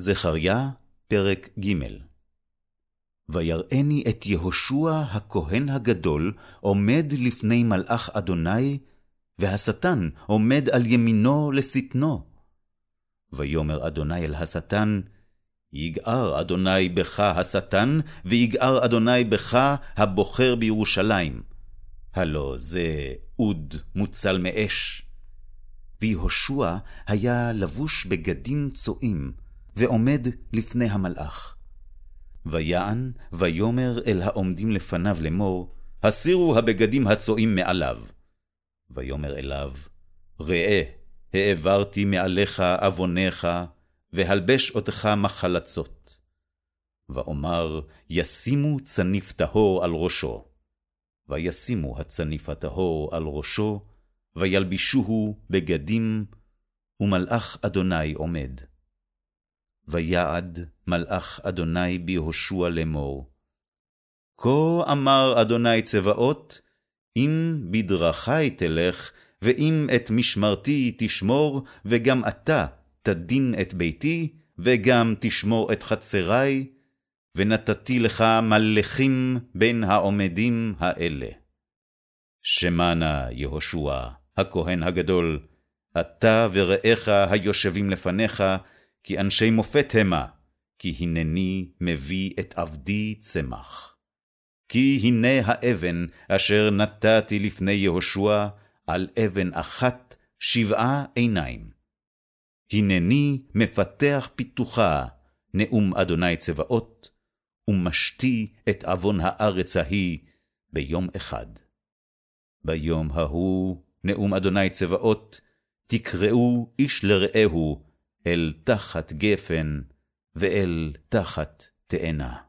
זכריה, פרק ג' ויראני את יהושע הכהן הגדול עומד לפני מלאך אדוני, והשטן עומד על ימינו לשטנו. ויאמר אדוני אל השטן, יגער אדוני בך השטן, ויגער אדוני בך הבוחר בירושלים. הלא זה אוד מוצל מאש. ויהושע היה לבוש בגדים צועים, ועומד לפני המלאך. ויען, ויאמר אל העומדים לפניו לאמור, הסירו הבגדים הצועים מעליו. ויאמר אליו, ראה, העברתי מעליך עווניך, והלבש אותך מחלצות. ואומר, ישימו צניף טהור על ראשו. וישימו הצניף הטהור על ראשו, וילבישוהו בגדים, ומלאך אדוני עומד. ויעד מלאך אדוני ביהושע לאמור. כה אמר אדוני צבאות, אם בדרכי תלך, ואם את משמרתי תשמור, וגם אתה תדין את ביתי, וגם תשמור את חצרי, ונתתי לך מלכים בין העומדים האלה. שמע נא, יהושע, הכהן הגדול, אתה ורעך היושבים לפניך, כי אנשי מופת המה, כי הנני מביא את עבדי צמח. כי הנה האבן אשר נתתי לפני יהושע, על אבן אחת שבעה עיניים. הנני מפתח פיתוחה, נאום אדוני צבאות, ומשתי את עוון הארץ ההיא ביום אחד. ביום ההוא, נאום אדוני צבאות, תקראו איש לרעהו, אל תחת גפן ואל תחת תאנה.